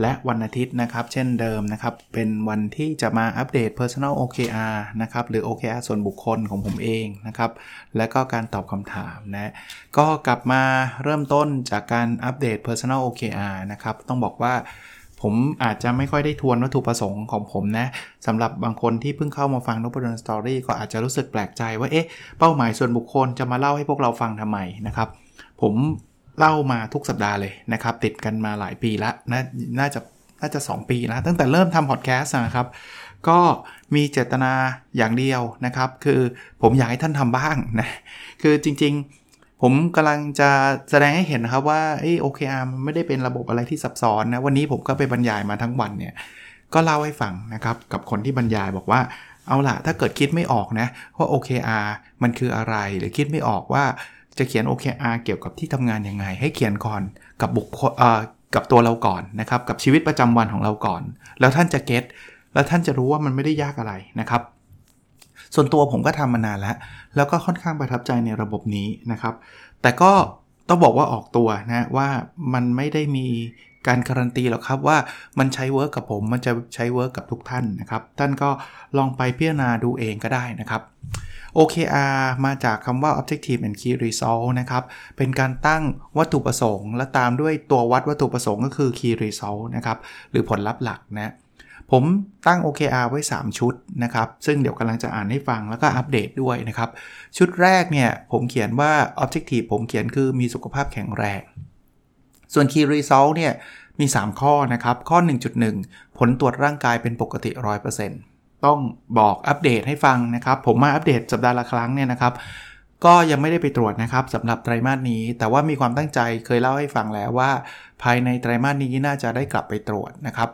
และวันอาทิตย์นะครับ เช่นเดิมนะครับ เป็นวันที่จะมาอัปเดต Personal OKR นะครับ หรือ OKR ส่วนบุคคลของผมเองนะครับ และก็การตอบคำถามนะ ก็กลับมาเริ่มต้นจากการอัปเดต Personal OKR นะครับ ต้องบอกว่าผมอาจจะไม่ค่อยได้ทวนวัตถุประสงค์ของผมนะสำหรับบางคนที่เพิ่งเข้ามาฟังนบดนสตอรี่ก็อาจจะรู้สึกแปลกใจว่าเอ๊ะเป้าหมายส่วนบุคคลจะมาเล่าให้พวกเราฟังทำไมนะครับ ผม เล่ามาทุกสัปดาห์เลยนะครับ ติดกันมาหลายปีล้วนน่าจะน่าจะ 2 ปีแล้วตั้งแต่เริ่มทำพอดแคสต์นะครับ ก็มีเจตนาอย่างเดียวนะครับ คือผมอยากให้ท่านทำบ้างนะ คือจริงๆ ผมกำลังจะแสดงให้เห็นนะครับว่าโอเคอาร์มันไม่ได้เป็นระบบอะไรที่ซับซ้อนนะ วันนี้ผมก็ไปบรรยายมาทั้งวันเนี่ย ก็เล่าให้ฟังนะครับ กับคนที่บรรยายบอกว่าเอาล่ะถ้าเกิดคิดไม่ออกนะว่า OKR มันคืออะไรหรือคิดไม่ออกว่า จะเขียน OKR เกี่ยวกับที่ทำงานยังไง ให้เขียนก่อนกับบุคคลกับตัวเราก่อนนะครับกับชีวิตประจำวันของเราก่อน แล้วท่านจะ get แล้วท่านจะรู้ว่ามันไม่ได้ยากอะไรนะครับ ส่วนตัวผมก็ทำมานานแล้ว แล้วก็ค่อนข้างประทับใจในระบบนี้นะครับ แต่ก็ต้องบอกว่าออกตัวนะว่ามันไม่ได้มี การการันตีหรอกครับว่ามันใช้ work กับผม มันจะใช้ work กับทุกท่านนะครับ ท่านก็ลองไปพิจารณาดูเองก็ได้นะครับ OKR มาจากคำว่า Objective and Key Result นะครับ เป็นการตั้งวัตถุประสงค์ และตามด้วยตัววัดวัตถุประสงค์ก็คือ Key Result นะครับ หรือผลลัพธ์หลักนะผมตั้ง OKR ไว้ 3 ชุดนะครับ ซึ่งเดี๋ยวกำลังจะอ่านให้ฟังแล้วก็อัปเดตด้วยนะครับ ชุดแรกเนี่ยผมเขียนว่า Objective ผมเขียนคือมีสุขภาพแข็งแรง ส่วน Key Result เนี่ยมี 3 ข้อนะครับ ข้อ 1.1 ผลตรวจร่างกายเป็นปกติ 100%ต้องบอกอัปเดตให้ฟังนะครับ ผมมาอัปเดตสัปดาห์ละครั้งเนี่ยนะครับ ก็ยังไม่ได้ไปตรวจนะครับสำหรับไตรมาสนี้ แต่ว่ามีความตั้งใจเคยเล่าให้ฟังแล้วว่า ภายในไตรมาสนี้น่าจะได้กลับไปตรวจนะครับ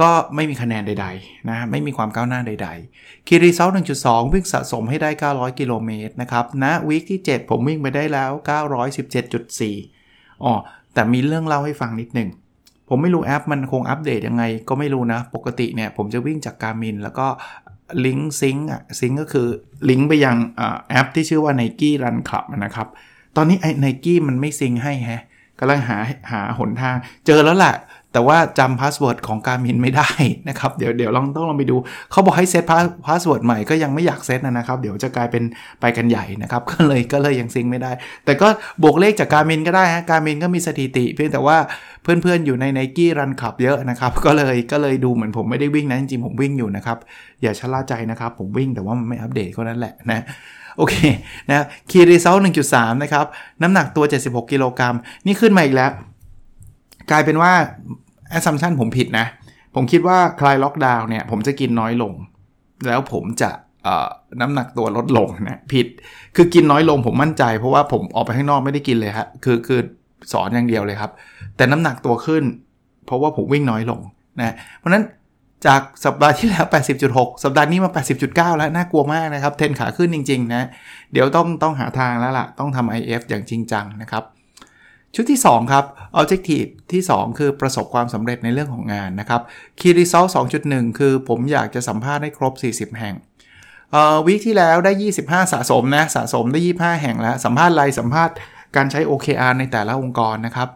ก็ไม่มีคะแนนใดๆนะไม่มีความก้าวหน้าใดๆคีรีเซล1.2 วิ่งสะสมให้ได้ 900 กิโลเมตรนะครับณนะวีคที่ 7 ผมวิ่งไปได้แล้ว 917.4อ๋อ แต่มีเรื่องเล่าให้ฟังนิดหนึ่ง ผมไม่รู้แอปมันคงอัปเดตยังไงก็ไม่รู้นะ ปกติเนี่ยผมจะวิ่งจากการมินแล้วก็ลิงก์ sync อะ sync ก็คือลิงก์ไปยังแอปที่ชื่อว่า n i กี้รันคลับนะครับ ตอนนี้ไอ้ไนกี้มันไม่ sync ให้แฮะกำลังหาหาหนทาง เจอแล้วแหละ แต่ว่าจำ password ของ Garmin ไม่ได้นะครับ เดี๋ยวเดี๋ยวลองต้องลองไปดูเขาบอกให้ set password ใหม่ก็ยังไม่อยากเซตนะครับ เดี๋ยวจะกลายเป็นไปกันใหญ่นะครับ ก็เลยก็เลยยัง sync ไม่ได้ แต่ก็บวกเลขจาก Garmin ก็ได้ฮะ Garmin ก็มีสถิติ เพียงแต่ว่าเพื่อนๆอยู่ใน Nike Run Club เยอะนะครับ ก็เลยก็เลยดูเหมือนผมไม่ได้วิ่งนะจริงๆผมวิ่งอยู่นะครับ อย่าชะล่าใจนะครับ ผมวิ่งแต่ว่ามันไม่อัปเดตก็นั้นแหละนะโอเคนะ Key Result 1.3นะครับ น้ำหนักตัว 76 กิโลกรัมนี่ขึ้นมาอีกแล้ว กลายเป็นว่า assumption ผมผิดนะ ผมคิดว่าคลายล็อกดาวน์เนี่ย ผมจะกินน้อยลง แล้วผมจะน้ำหนักตัวลดลงนะผิดคือกินน้อยลงผมมั่นใจ เพราะว่าผมออกไปข้างนอกไม่ได้กินเลยครับคือคือสอนอย่างเดียวเลยครับ แต่น้ำหนักตัวขึ้น เพราะว่าผมวิ่งน้อยลงนะเพราะนั้นจากสัปดาห์ที่แล้ว 80.6 สัปดาห์นี้มา 80.9 แล้ว น่ากลัวมากนะครับ เทนขาขึ้นจริง ๆ นะ เดี๋ยวต้องต้องหาทางแล้วล่ะ ต้องทำ IF อย่างจริงจังนะครับ ชุดที่ 2 ครับ Objective ที่ 2 คือประสบความสำเร็จในเรื่องของงานนะครับ Key Result 2.1 คือผมอยากจะสัมภาษณ์ให้ครบ 40 แห่งวีคที่แล้วได้ 25 สะสมนะสะสมได้ 25 แห่งแล้ว สัมภาษณ์อะไรสัมภาษณ์การใช้ OKR ในแต่ละองค์กรนะครับ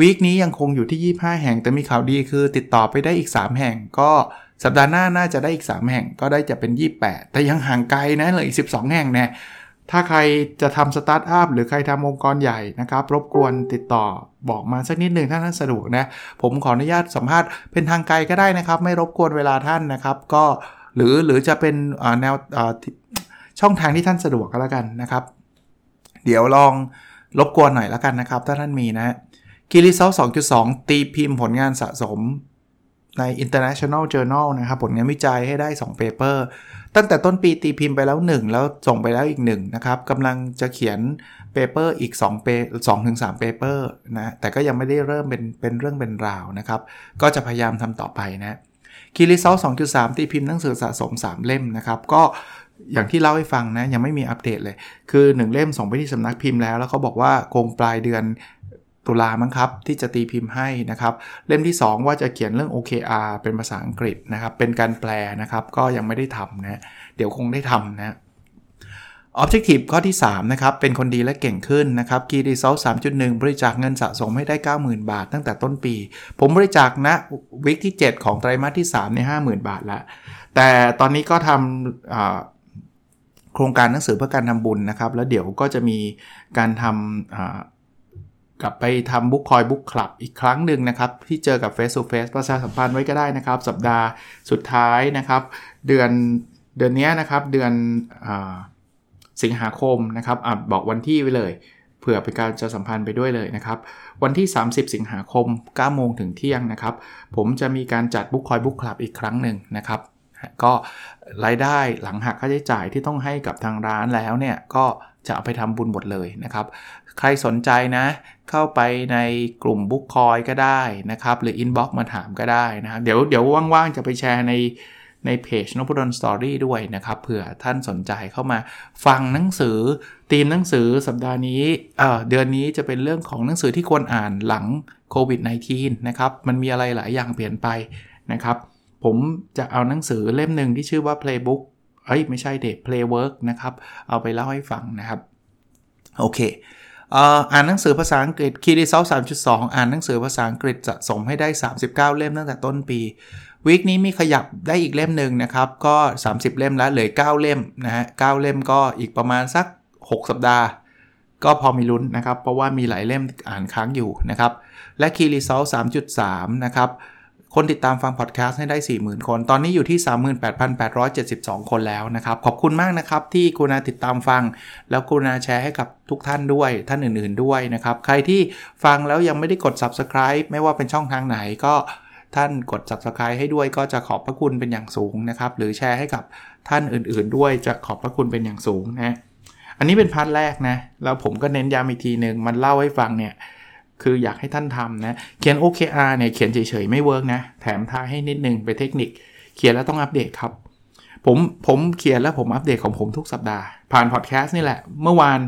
วีคนี้ยังคงอยู่ที่ 25 แห่ง แต่มีข่าวดีคือติดต่อไปได้อีก 3 แห่ง ก็สัปดาห์หน้าน่าจะได้อีก 3 แห่งก็ได้จะเป็น 28 แต่ยังห่างไกลนะเลยอีก 12 แห่งแน่ ถ้าใครจะทำสตาร์ทอัพหรือใครทำองค์กรใหญ่นะครับ รบกวนติดต่อบอกมาสักนิดหนึ่งถ้าท่านสะดวกนะ ผมขออนุญาตสัมภาษณ์เป็นทางไกลก็ได้นะครับ ไม่รบกวนเวลาท่านนะครับ ก็หรือหรือจะเป็นแนวช่องทางที่ท่านสะดวกก็แล้วกันนะครับ เดี๋ยวลองรบกวนหน่อยแล้วกันนะครับ ถ้าท่านมีนะ Key Result 2.2 ตีพิมพ์ผลงานสะสมใน International Journal นะครับ ผลงานวิจัยให้ได้ 2 paper ตั้งแต่ต้นปีตีพิมพ์ไปแล้ว 1 แล้วส่งไปแล้วอีก1นะครับกำลังจะเขียน paper อีก2 pa- 2ถึง3 paper นะแต่ก็ยังไม่ได้เริ่มเป็นเป็นเรื่องเป็นราวนะครับ ก็จะพยายามทำต่อไปนะคีรีเซล2.3 ตีพิมพ์หนังสือสะสม 3 เล่มนะครับ ก็อย่างที่เล่าให้ฟังนะ ยังไม่มีอัปเดตเลย คือ 1 เล่มส่งไปที่สำนักพิมพ์แล้ว แล้วเขาบอกว่าคงปลายเดือน ตุลามั้งครับ ที่จะตีพิมพ์ให้นะครับ เล่มที่ 2 ว่าจะเขียนเรื่อง OKR เป็นภาษาอังกฤษนะครับ เป็นการแปลนะครับ ก็ยังไม่ได้ทำนะ เดี๋ยวคงได้ทำนะ Objective ข้อที่ 3 นะครับ เป็นคนดีและเก่งขึ้นนะครับ Key Result 3.1 บริจาคเงินสะสมให้ได้ 90,000 บาท ตั้งแต่ต้นปี ผมบริจาคณนะวิกที่ 7 ของไตรมาสที่3ใน50,000 บาทแล้วแต่ตอนนี้ก็ทำโครงการหนังสือเพื่อการทำบุญนะครับ แล้วเดี๋ยวก็จะมีการทำ กลับไปทำบุ๊กคอยบุ๊กคลับอีกครั้งหนึ่งนะครับ ที่เจอกับ Face to Face ประชาสัมพันธ์ไว้ก็ได้นะครับ สัปดาห์สุดท้ายนะครับ เดือนเดือนนี้นะครับ เดือนอสิงหาคมนะครับอบอกวันที่ไว้เลยเผื่อเป็นการประชาสัมพันธ์ไปด้วยเลยนะครับ วันที่ 30 สิงหาคม 9 โมงถึงเที่ยงนะครับ ผมจะมีการจัดบุ๊กคอย book club อีกครั้งหนึ่งนะครับก็รายได้หลังหักค่าใช้จ่ายที่ต้องให้กับทางร้านแล้วเนี่ยก็จะเอาไปทำบุญหมดเลยนะครับ ใครสนใจนะ เข้าไปในกลุ่มบุ๊กคอยก็ได้นะครับ หรือ inbox มาถามก็ได้นะครับ เดี๋ยวเดี๋ยวว่างๆ จะไปแชร์ในในเพจนพดล Story ด้วยนะครับเผื่อท่านสนใจเข้ามาฟังหนังสือตีมหนังสือสัปดาห์นี้เเดือนนี้จะเป็นเรื่องของหนังสือที่ควรอ่านหลังโควิด -19 นะครับ มันมีอะไรหลายอย่างเปลี่ยนไปนะครับ ผมจะเอาหนังสือเล่มหนึ่งที่ชื่อว่า Playbook เอ้ยไม่ใช่เด็ก Playwork นะครับ เอาไปเล่าให้ฟังนะครับ โอเค อ่านหนังสือภาษาอังกฤษคีรีเซล3.2อ่านหนังสือภาษาอังกฤษจะสมให้ได้ 39 เล่มตั้งแต่ต้นปีวีคนี้มีขยับได้อีกเล่มหนึ่งนะครับ ก็ 30 เล่มแล้วเหลือ9เล่มนะฮะ9เล่มก็อีกประมาณสัก 6 สัปดาห์ ก็พอมีลุ้นนะครับ เพราะว่ามีหลายเล่มอ่านค้างอยู่นะครับ และ Key Result 3.3นะครับ คนติดตามฟังพอดแคสต์ให้ได้ 40,000 คน ตอนนี้อยู่ที่ 38,872 คนแล้วนะครับ ขอบคุณมากนะครับ ที่คุณาติดตามฟัง แล้วคุณาแชร์ให้กับทุกท่านด้วยท่านอื่นๆด้วยนะครับ ใครที่ฟังแล้วยังไม่ได้กด subscribe ไม่ว่าเป็นช่องทางไหนก็ท่านกด subscribe ให้ด้วยก็จะขอบพระคุณเป็นอย่างสูงนะครับ หรือแชร์ให้กับท่านอื่นๆ ด้วยจะขอบพระคุณเป็นอย่างสูงนะอันนี้เป็น part แรกนะแล้วผมก็เน้นย้ำอีกทีหนึ่งมันเล่าให้ฟังเนี่ย คืออยากให้ท่านทำนะ เขียน OKR เนี่ยเขียนเฉยๆไม่ work นะ แถมท้ายให้นิดนึงไปเทคนิค เขียนแล้วต้องอัปเดตครับ ผมผมเขียนแล้วผมอัปเดตของผมทุกสัปดาห์ ผ่านพอดแคสต์นี่แหละ เมื่อวาน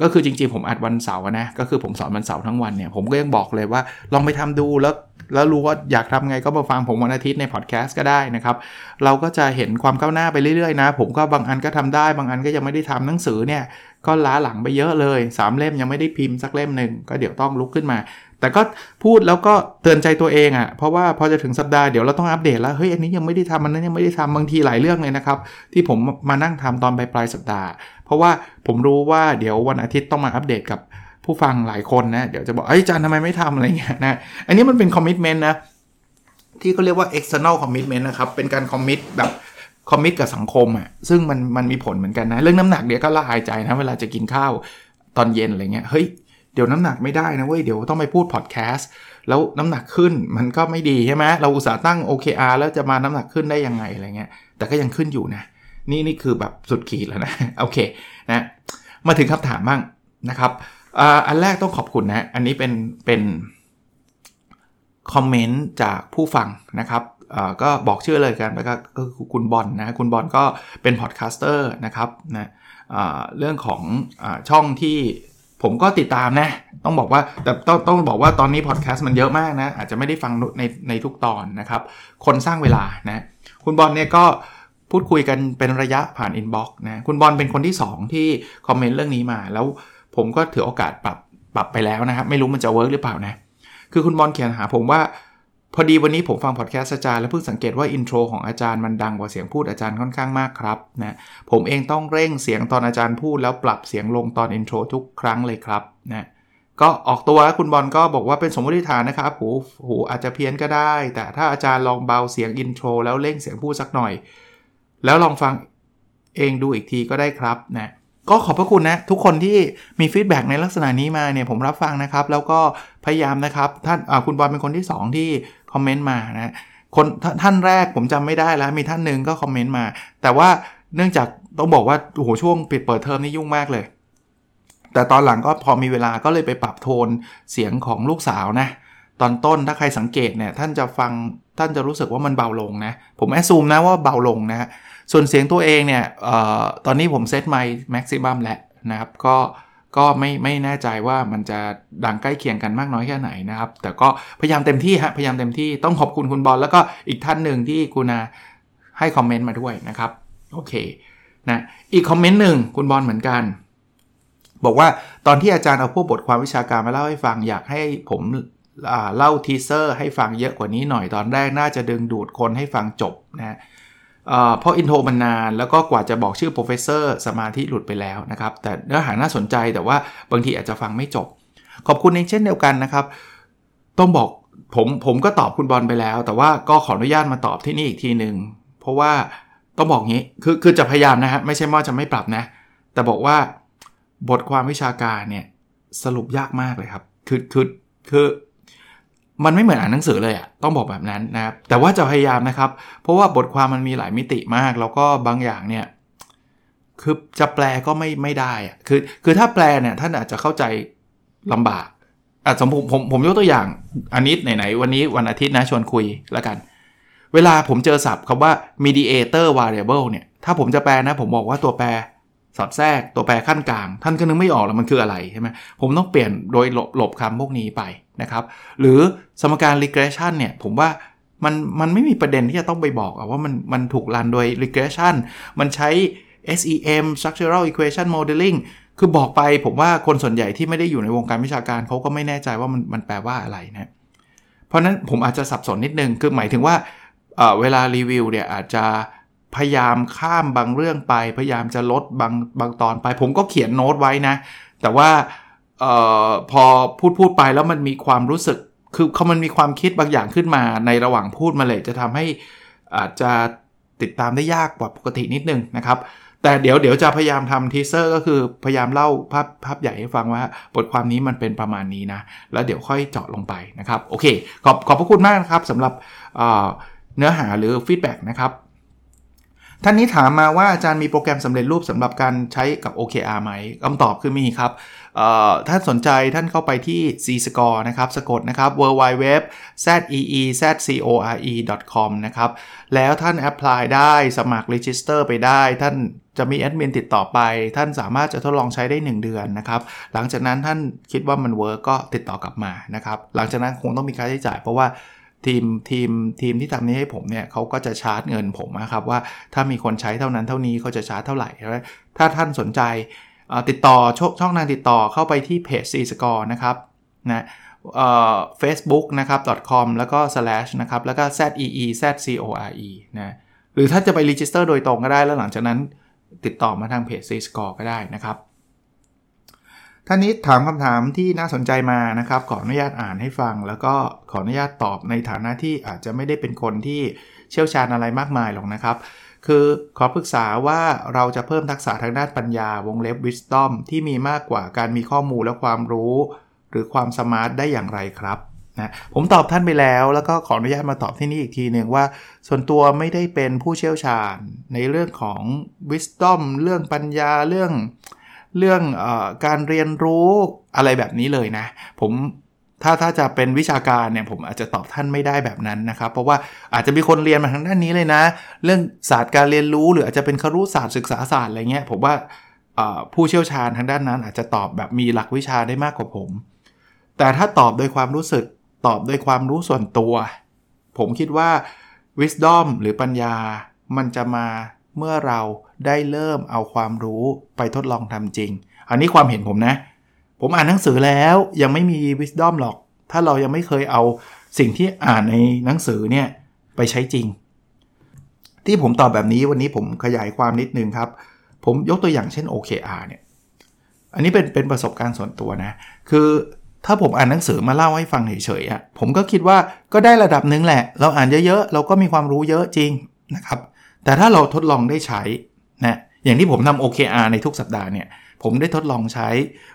ก็คือจริงๆผมอัดวันเสาร์นะก็คือผมสอนวันเสาร์ทั้งวันเนี่ยผมก็ยังบอกเลยว่าลองไปทำดูแล้วแล้วรู้ว่าอยากทำไงก็มาฟังผมวันอาทิตย์ในพอดแคสต์ก็ได้นะครับ เราก็จะเห็นความก้าวหน้าไปเรื่อยๆนะ ผมก็บางอันก็ทำได้ บางอันก็ยังไม่ได้ทำหนังสือเนี่ยก็ล้าหลังไปเยอะเลย 3 เล่มยังไม่ได้พิมพ์สักเล่มหนึ่งก็เดี๋ยวต้องลุกขึ้นมา แต่ก็พูดแล้วก็เตือนใจตัวเองอะ่ะเพราะว่าพอจะถึงสัปดาห์เดี๋ยวเราต้องอัปเดตแล้วเฮ้ยอันนี้ยังไม่ได้ทำมันนั้นยังไม่ได้ทำบางทีหลายเรื่องเลยนะครับที่ผมมานั่งทำตอนปลายปลายสัปดาห์ เพราะว่าผมรู้ว่าเดี๋ยววันอาทิตย์ต้องมาอัปเดตกับผู้ฟังหลายคนนะ เดี๋ยวจะบอกเอ๊ะอาจารย์ทำไมไม่ทำอะไรเงี้ยนะ อันนี้มันเป็น commitment นะ ที่เขาเรียกว่า external commitment นะครับ เป็นการ commit แบบ commit กับสังคมอะ ซึ่งมันมันมีผลเหมือนกันนะ เรื่องน้ำหนักเดี๋ยวก็ละอายใจนะ เวลาจะกินข้าวตอนเย็นอะไรเงี้ย เฮ้ย เดี๋ยวน้ำหนักไม่ได้นะเว้ย เดี๋ยวต้องไปพูดพอดแคสต์ แล้วน้ำหนักขึ้นมันก็ไม่ดีใช่ไหมเราอุตส่าห์ตั้ง OKR แล้วจะมาน้ำหนักขึ้นได้ยังไงอะไรเงี้ย แต่ก็ยังขึ้นอยู่นะ นี่นี่คือแบบสุดขีดแล้วนะโอเคนะมาถึงคำถามบ้างนะครับอันแรกต้องขอบคุณนะ อันนี้เป็นเป็นคอมเมนต์จากผู้ฟังนะครับก็บอกชื่อเลยกันแล้วก็คือคุณบอลนะคุณบอลก็เป็น podcaster นะครับนะเรื่องของอช่องที่ผมก็ติดตามนะ ต้องบอกว่าแต่ต้องต้องบอกว่าตอนนี้พอดแคสต์มันเยอะมากนะ อาจจะไม่ได้ฟังในในทุกตอนนะครับ คนสร้างเวลานะ คุณบอลเนี่ยก็ พูดคุยกันเป็นระยะผ่าน inbox นะคุณบอลเป็นคนที่ 2 ที่คอมเมนต์เรื่องนี้มา แล้วผมก็ถือโอกาสปรับปรับไปแล้วนะครับ ไม่รู้มันจะ work หรือเปล่านะ คือคุณบอลเขียนหาผมว่า พอดีวันนี้ผมฟังพอดแคสต์อาจารย์แล้วเพิ่งสังเกตว่า intro ของอาจารย์มันดังกว่าเสียงพูดอาจารย์ค่อนข้างมากครับนะผมเองต้องเร่งเสียงตอนอาจารย์พูดแล้วปรับเสียงลงตอน intro ทุกครั้งเลยครับนะก็ออกตัวคุณบอลก็บอกว่าเป็นสมมติฐานนะครับหูหูอาจจะเพี้ยนก็ได้ แต่ถ้าอาจารย์ลองเบาเสียง intro แล้วเร่งเสียงพูดสักหน่อย แล้วลองฟังเองดูอีกทีก็ได้ครับนะก็ขอบพระคุณนะ ทุกคนที่มี feedback ในลักษณะนี้มาเนี่ยผมรับฟังนะครับ แล้วก็พยายามนะครับ ท่านคุณบอลเป็นคนที่ 2 ที่คอมเมนต์มานะคนท่านแรกผมจำไม่ได้แล้ว มีท่านหนึ่งก็คอมเมนต์มา แต่ว่าเนื่องจากต้องบอกว่าโอ้โหช่วงปิดเปิดเทอมนี่ยุ่งมากเลย แต่ตอนหลังก็พอมีเวลาก็เลยไปปรับโทนเสียงของลูกสาวนะตอนต้นถ้าใครสังเกตเนี่ยท่านจะฟังท่านจะรู้สึกว่ามันเบาลงนะ ผมแอสซูมนะว่าเบาลงนะ ส่วนเสียงตัวเองเนี่ยออตอนนี้ผมเซตไมค์แม็กซิมัมแล้วนะครับ ก็ก็ไม่ไม่แน่ใจว่ามันจะดังใกล้เคียงกันมากน้อยแค่ไหนนะครับ แต่ก็พยายามเต็มที่ฮะพยายามเต็มที่ต้องขอบคุณคุณบอลแล้วก็อีกท่านหนึ่งที่คุณาให้คอมเมนต์มาด้วยนะครับโอเคนะอีกคอมเมนต์หนึ่งคุณบอลเหมือนกัน บอกว่าตอนที่อาจารย์เอาพวกบทความวิชาการมาเล่าให้ฟังอยากให้ผมเล่า teaser ให้ฟังเยอะกว่านี้หน่อยตอนแรกน่าจะดึงดูดคนให้ฟังจบนะ เพราะ intro มันนานแล้วก็กว่าจะบอกชื่อ professor สมาธิหลุดไปแล้วนะครับ แต่เนื้อหาน่าสนใจแต่ว่าบางทีอาจจะฟังไม่จบ ขอบคุณเองเช่นเดียวกันนะครับ ต้องบอกผมผมก็ตอบคุณบอลไปแล้ว แต่ว่าก็ขออนุญาตมาตอบที่นี่อีกทีหนึ่งเพราะว่าต้องบอกงี้คือคือจะพยายามนะฮะไม่ใช่ว่าจะไม่ปรับนะ แต่บอกว่าบทความวิชาการเนี่ยสรุปยากมากเลยครับ คือคือคือ มันไม่เหมือนอ่านหนังสือเลยอะต้องบอกแบบนั้นนะครับ แต่ว่าจะพยายามนะครับ เพราะว่าบทความมันมีหลายมิติมาก แล้วก็บางอย่างเนี่ย คือจะแปลก็ไม่ไม่ได้อะคือ คือถ้าแปลเนี่ยท่านอาจจะเข้าใจลำบากอะสมผมผมผมยกตัวอย่างอันนี้ไหนๆวันนี้วันอาทิตย์นะชวนคุยแล้วกัน เวลาผมเจอศัพท์คำว่า mediator variable เนี่ย ถ้าผมจะแปลนะ ผมบอกว่าตัวแปร สอดแทรกตัวแปรขั้นกลาง ท่านก็นึกไม่ออกแล้วมันคืออะไรใช่ไหมผมต้องเปลี่ยนโดยหลบคำพวกนี้ไปนะครับ หรือสมการ regression เนี่ยผมว่ามันมันไม่มีประเด็นที่จะต้องไปบอกว่ามันมันถูกรันโดย regression มันใช้ SEM structural equation modeling คือบอกไปผมว่าคนส่วนใหญ่ที่ไม่ได้อยู่ในวงการวิชาการเขาก็ไม่แน่ใจว่ามันมันแปลว่าอะไรนะเพราะนั้นผมอาจจะสับสนนิดนึง คือหมายถึงว่าเวลารีวิวเนี่ยอาจจะ พยายามข้ามบางเรื่องไป พยายามจะลดบางบางตอนไป ผมก็เขียนโน้ตไว้นะ แต่ว่าออพอพูดพูดไปแล้วมันมีความรู้สึก คือเขามันมีความคิดบางอย่างขึ้นมาในระหว่างพูดมาเลยจะทำให้อาจจะติดตามได้ยากกว่าปกตินิดนึงนะครับ แต่เดี๋ยวเดี๋ยวจะพยายามทำทีเซอร์ก็คือพยายามเล่าภาพภาพใหญ่ให้ฟังว่าบทความนี้มันเป็นประมาณนี้นะ แล้วเดี๋ยวค่อยเจาะลงไปนะครับ โอเค ขอบขอบพระคุณมากนะครับสำหรับเนื้อหาหรือ feedback นะครับ ท่านนี้ถามมาว่าอาจารย์มีโปรแกรมสำเร็จรูปสำหรับการใช้กับ OKR ไหมคำตอบคือมีครับถ้าสนใจท่านเข้าไปที่ Zeezcore นะครับ สะกดนะครับ w w w z e e z c o r e com นะครับ แล้วท่าน apply ได้สมัคร Register ไปได้ ท่านจะมีแอดมินติดต่อไป ท่านสามารถจะทดลองใช้ได้ 1 เดือนนะครับ หลังจากนั้นท่านคิดว่ามัน work ก็ติดต่อกลับมานะครับ หลังจากนั้นคงต้องมีค่าใช้จ่ายเพราะว่า ทีมทีมทีมที่ทำนี้ให้ผมเนี่ยเขาก็จะชาร์จเงินผมนะครับว่าถ้ามีคนใช้เท่านั้นเท่านี้เขาจะชาร์จเท่าไหร่ถ้าท่านสนใจติดต่อชช่องทางติดต่อเข้าไปที่เพจ Zeezcore นะครับนะเฟซบุ๊กนะครับ .com แล้วก็ slash นะครับแล้วก็ z e e z c o r e นะหรือถ้าจะไป register โดยตรงก็ได้แล้วหลังจากนั้นติดต่อมาทางเพจ Zeezcore ก็ได้นะครับ ท่านนี้ถามคำถามที่น่าสนใจมานะครับ ขออนุญาตอ่านให้ฟัง แล้วก็ขออนุญาตตอบในฐานะที่อาจจะไม่ได้เป็นคนที่เชี่ยวชาญอะไรมากมายหรอกนะครับ คือขอปรึกษาว่าเราจะเพิ่มทักษะทางด้านปัญญาวงเล็บ wisdom ที่มีมากกว่าการมีข้อมูลและความรู้ หรือความ smart ได้อย่างไรครับนะผมตอบท่านไปแล้ว แล้วก็ขออนุญาตมาตอบที่นี่อีกทีหนึ่งว่า ส่วนตัวไม่ได้เป็นผู้เชี่ยวชาญในเรื่องของ wisdom เรื่องปัญญาเรื่อง เรื่องอการเรียนรู้อะไรแบบนี้เลยนะ ผมถ้าถ้าจะเป็นวิชาการเนี่ยผมอาจจะตอบท่านไม่ได้แบบนั้นนะครับ เพราะว่าอาจจะมีคนเรียนมาทางด้านนี้เลยนะ เรื่องศาสตร์การเรียนรู้ หรืออาจจะเป็นครุศาสตร์ศึกษาศาสตร์อะไรเงี้ยผมว่าผู้เชี่ยวชาญทางด้านนั้น อาจจะตอบแบบมีหลักวิชาได้มากกว่าผม แต่ถ้าตอบโดยความรู้สึกตอบโดยความรู้ส่วนตัว ผมคิดว่า wisdom หรือปัญญามันจะมา เมื่อเราได้เริ่มเอาความรู้ไปทดลองทำจริง อันนี้ความเห็นผมนะ ผมอ่านหนังสือแล้วยังไม่มี wisdom หรอก ถ้าเรายังไม่เคยเอาสิ่งที่อ่านในหนังสือเนี่ยไปใช้จริง ที่ผมตอบแบบนี้วันนี้ผมขยายความนิดนึงครับ ผมยกตัวอย่างเช่น OKR เนี่ย อันนี้เป็นเป็นประสบการณ์ส่วนตัวนะ คือถ้าผมอ่านหนังสือมาเล่าให้ฟังเฉยๆอะผมก็คิดว่าก็ได้ระดับหนึ่งแหละ เราอ่านเยอะๆ เราก็มีความรู้เยอะจริงนะครับ แต่ถ้าเราทดลองได้ใช้นะอย่างที่ผมทำ OKR ในทุกสัปดาห์เนี่ย ผมได้ทดลองใช้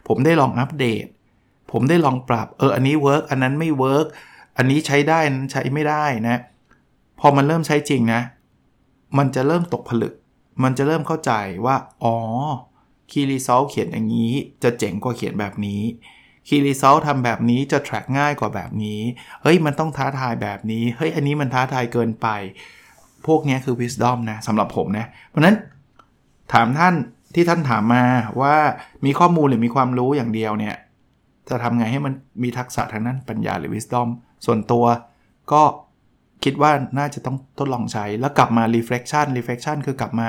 ผมได้ลองอัปเดต ผมได้ลองปรับ เออ อันนี้ work อันนั้นไม่ work อันนี้ใช้ได้นั้นใช้ไม่ได้นะ พอมันเริ่มใช้จริงนะ มันจะเริ่มตกผลึก มันจะเริ่มเข้าใจว่า อ๋อ คีรีซอลเขียนอย่างนี้ จะเจ๋งกว่าเขียนแบบนี้ คีรีเซลทำแบบนี้จะ track ง่ายกว่าแบบนี้ เฮ้ย มันต้องท้าทายแบบนี้ เฮ้ย อันนี้มันท้าทายเกินไป พวกนี้คือ wisdom นะสำหรับผมนะ เพราะนั้นถามท่านที่ท่านถามมาว่ามีข้อมูลหรือมีความรู้อย่างเดียวเนี่ย จะทำไงให้มันมีทักษะทางนั้นปัญญาหรือ wisdom ส่วนตัวก็คิดว่าน่าจะต้องทดลองใช้แล้วกลับมา reflection reflection คือกลับมา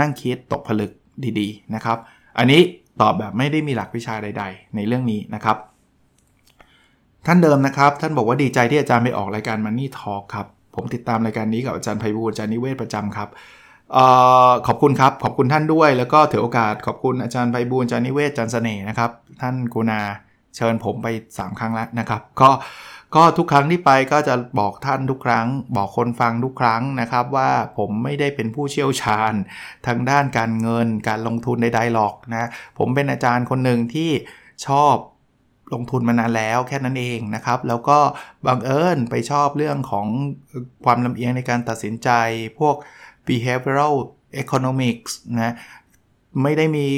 นั่งคิดตกผลึกดีๆนะครับ อันนี้ตอบแบบไม่ได้มีหลักวิชาใด ๆ ในเรื่องนี้นะครับ ท่านเดิมนะครับ ท่านบอกว่าดีใจที่อาจารย์ไปออกรายการ Money Talk ครับ ผมติดตามรายการนี้กับอาจารย์ไพบูลอาจารย์นิเวศประจำครับออขอบคุณครับ ขอบคุณท่านด้วย แล้วก็ถือโอกาสขอบคุณอาจารย์ไพบูลอาจารย์นิเวศอาจารย์เสน่ห์นะครับ ท่านกุณาเชิญผมไป 3 ครั้งแล้วนะครับ ก็ก็ทุกครั้งที่ไปก็จะบอกท่านทุกครั้ง บอกคนฟังทุกครั้งนะครับ ว่าผมไม่ได้เป็นผู้เชี่ยวชาญ ทางด้านการเงินการลงทุนใดๆหรอกนะ ผมเป็นอาจารย์คนหนึ่งที่ชอบ ลงทุนมานานแล้วแค่นั้นเองนะครับ แล้วก็บังเอิญไปชอบเรื่องของความลำเอียงในการตัดสินใจพวก behavioral economics นะไม่ได้มี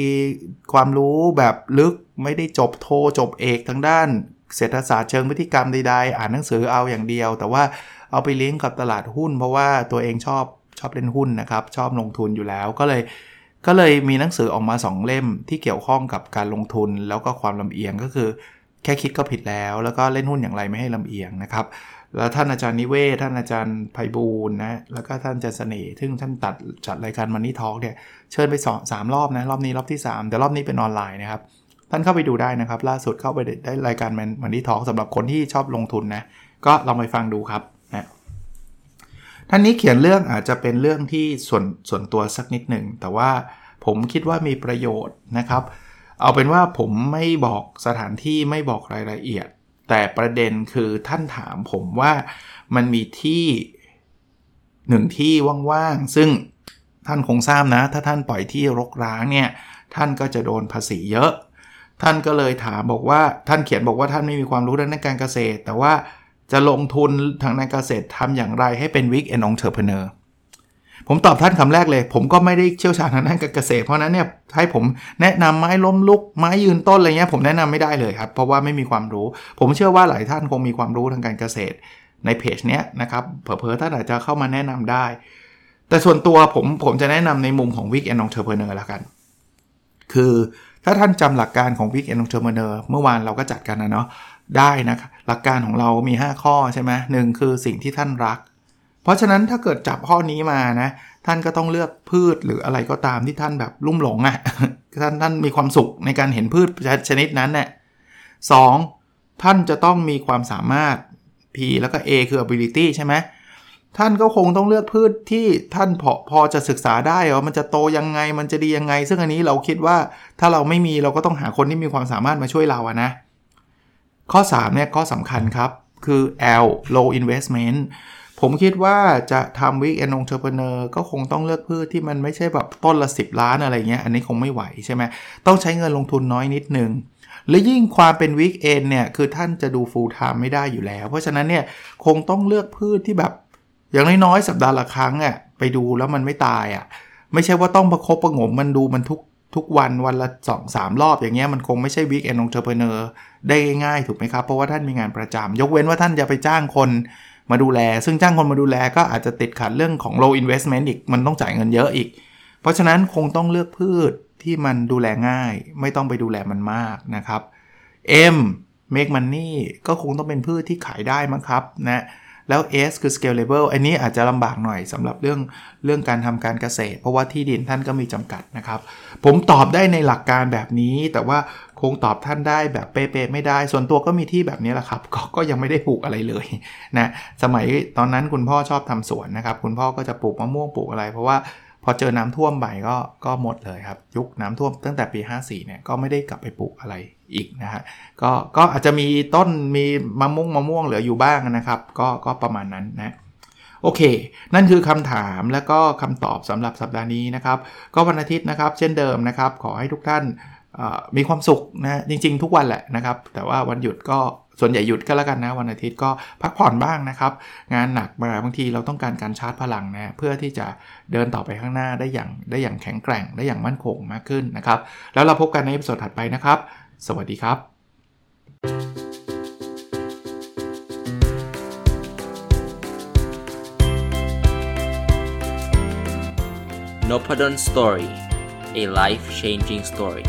ความรู้แบบลึกไม่ได้จบโทจบเอกทางด้าน เศรษฐศาสตร์เชิงพฤติกรรมใดๆ อ่านหนังสือเอาอย่างเดียว แต่ว่าเอาไปเลี้ยงกับตลาดหุ้น เพราะว่าตัวเองชอบชอบเล่นหุ้นนะครับ ชอบลงทุนอยู่แล้วก็เลย ก็เลยมีหนังสือออกมา 2 เล่มที่เกี่ยวข้องกับการลงทุนแล้วก็ความลำเอียงก็คือ แค่คิดก็ผิดแล้ว แล้วก็เล่นหุ้นอย่างไรไม่ให้ลำเอียงนะครับ แล้วท่านอาจารย์นิเวศ ท่านอาจารย์ไพบูลนะ แล้วก็ท่านอาจารย์เสน่ห์ซึ่งท่านตัดจัดรายการมันนี่ทอล์กเนี่ย เชิญไปสองสามรอบนะ รอบนี้รอบที่ 3 แต่รอบนี้เป็นออนไลน์นะครับ ท่านเข้าไปดูได้นะครับ ล่าสุดเข้าไปได้รายการมันมันนี่ทอล์กสำหรับคนที่ชอบลงทุนนะ ก็ลองไปฟังดูครับนะท่านนี้เขียนเรื่องอาจจะเป็นเรื่องที่ส่วนส่วนตัวสักนิดหนึ่ง แต่ว่าผมคิดว่ามีประโยชน์นะครับ เอาเป็นว่าผมไม่บอกสถานที่ไม่บอกรายละเอียด แต่ประเด็นคือท่านถามผมว่ามันมีที่หนึ่งที่ว่างๆ ซึ่งท่านคงทราบนะ ถ้าท่านปล่อยที่รกร้างเนี่ย ท่านก็จะโดนภาษีเยอะ ท่านก็เลยถามบอกว่าท่านเขียนบอกว่าท่านไม่มีความรู้ด้านการเกษตร แต่ว่าจะลงทุนทางด้านเกษตรทำอย่างไรให้เป็น weekend entrepreneur ผมตอบท่านคำแรกเลย ผมก็ไม่ได้เชี่ยวชาญทางด้านการเกษตร เพราะนั้นเนี่ยให้ผมแนะนำไม้ล้มลุก ไม้ยืนต้นอะไรเงี้ยผมแนะนำไม่ได้เลยครับ เพราะว่าไม่มีความรู้ ผมเชื่อว่าหลายท่านคงมีความรู้ทางการเกษตร ในเพจเนี้ยนะครับเผลอๆท่านอาจจะเข้ามาแนะนำได้ แต่ส่วนตัวผมผมจะแนะนำในมุมของ Weekend Entrepreneur ละกัน คือถ้าท่านจำหลักการของ Weekend Entrepreneur เมื่อวานเราก็จัดกันนะเนาะได้นะหลักการของเรามี 5 ข้อใช่ไหมหนึ่งคือสิ่งที่ท่านรัก เพราะฉะนั้นถ้าเกิดจับข้อนี้มานะ ท่านก็ต้องเลือกพืชหรืออะไรก็ตามที่ท่านแบบลุ่มหลงอะ่ะท่านท่านมีความสุขในการเห็นพืชชนิดนั้นเนี่ยสองท่านจะต้องมีความสามารถ P แล้วก็ A คือ ability ใช่ไหมท่านก็คงต้องเลือกพืชที่ท่านพอพอจะศึกษาได้ว่ามันจะโตยังไงมันจะดียังไง ซึ่งอันนี้เราคิดว่าถ้าเราไม่มีเราก็ต้องหาคนที่มีความสามารถมาช่วยเราอะนะ ข้อ 3 เนี่ยข้อสำคัญครับ คือ L low investment ผมคิดว่าจะทำ week end entrepreneur ก็คงต้องเลือกพืชที่มันไม่ใช่แบบต้นละ 10 ล้านอะไรเงี้ย อันนี้คงไม่ไหวใช่ไหมต้องใช้เงินลงทุนน้อยนิดนึง และยิ่งความเป็น week end เนี่ย คือท่านจะดู full time ไม่ได้อยู่แล้ว เพราะฉะนั้นเนี่ย คงต้องเลือกพืชที่แบบ อย่างน้อยๆสัปดาห์ละครั้งอะไปดูแล้วมันไม่ตายอะไม่ใช่ว่าต้องประคบประงมมันดูมันทุกทุกวันวันละสองสามรอบอย่างเงี้ยมันคงไม่ใช่วิกแอนองเทอร์เพเนอร์ได้ง่ายๆถูกไหมครับ เพราะว่าท่านมีงานประจำยกเว้นว่าท่านจะไปจ้างคน มาดูแล ซึ่งจ้างคนมาดูแลก็อาจจะติดขัดเรื่องของ low investment อีก มันต้องจ่ายเงินเยอะอีก เพราะฉะนั้นคงต้องเลือกพืชที่มันดูแลง่าย ไม่ต้องไปดูแลมันมากนะครับ M make money ก็คงต้องเป็นพืชที่ขายได้มั้งครับนะ แล้ว S คือ scalable อันนี้อาจจะลำบากหน่อยสำหรับเรื่องเรื่องการทำการเกษตร เพราะว่าที่ดินท่านก็มีจำกัดนะครับ ผมตอบได้ในหลักการแบบนี้ แต่ว่าคงตอบท่านได้แบบเป๊ะๆไม่ได้ ส่วนตัวก็มีที่แบบนี้แหละครับกก็ยังไม่ได้ปลูกอะไรเลยนะสมัยตอนนั้นคุณพ่อชอบทำสวนนะครับ คุณพ่อก็จะปลูกมะม่วงปลูกอะไร เพราะว่า พอเจอน้ำท่วมใหม่ก็ก็หมดเลยครับ ยุคน้ำท่วมตั้งแต่ปี 54เนี่ยก็ไม่ได้กลับไปปลูกอะไรอีกนะฮะก็ก็อาจจะมีต้นมีมะม่วงมะม่วงเหลืออยู่บ้างนะครับ ก็ก็ประมาณนั้นนะโอเค นั่นคือคำถามและก็คำตอบสำหรับสัปดาห์นี้นะครับ ก็วันอาทิตย์นะครับ เช่นเดิมนะครับ ขอให้ทุกท่าน มีความสุขนะจริง ๆ ทุกวันแหละนะครับ แต่ว่าวันหยุดก็ส่วนใหญ่หยุดก็แล้วกันนะวันอาทิตย์ก็พักผ่อนบ้างนะครับ งานหนักมาบางทีเราต้องการการชาร์จพลังนะเพื่อที่จะเดินต่อไปข้างหน้าได้อย่างได้อย่างแข็งแกร่งได้อย่างมั่นคงมากขึ้นนะครับ แล้วเราพบกันในอีพิโซดถัดไปนะครับ สวัสดีครับ n o p ด d o n Story a life changing story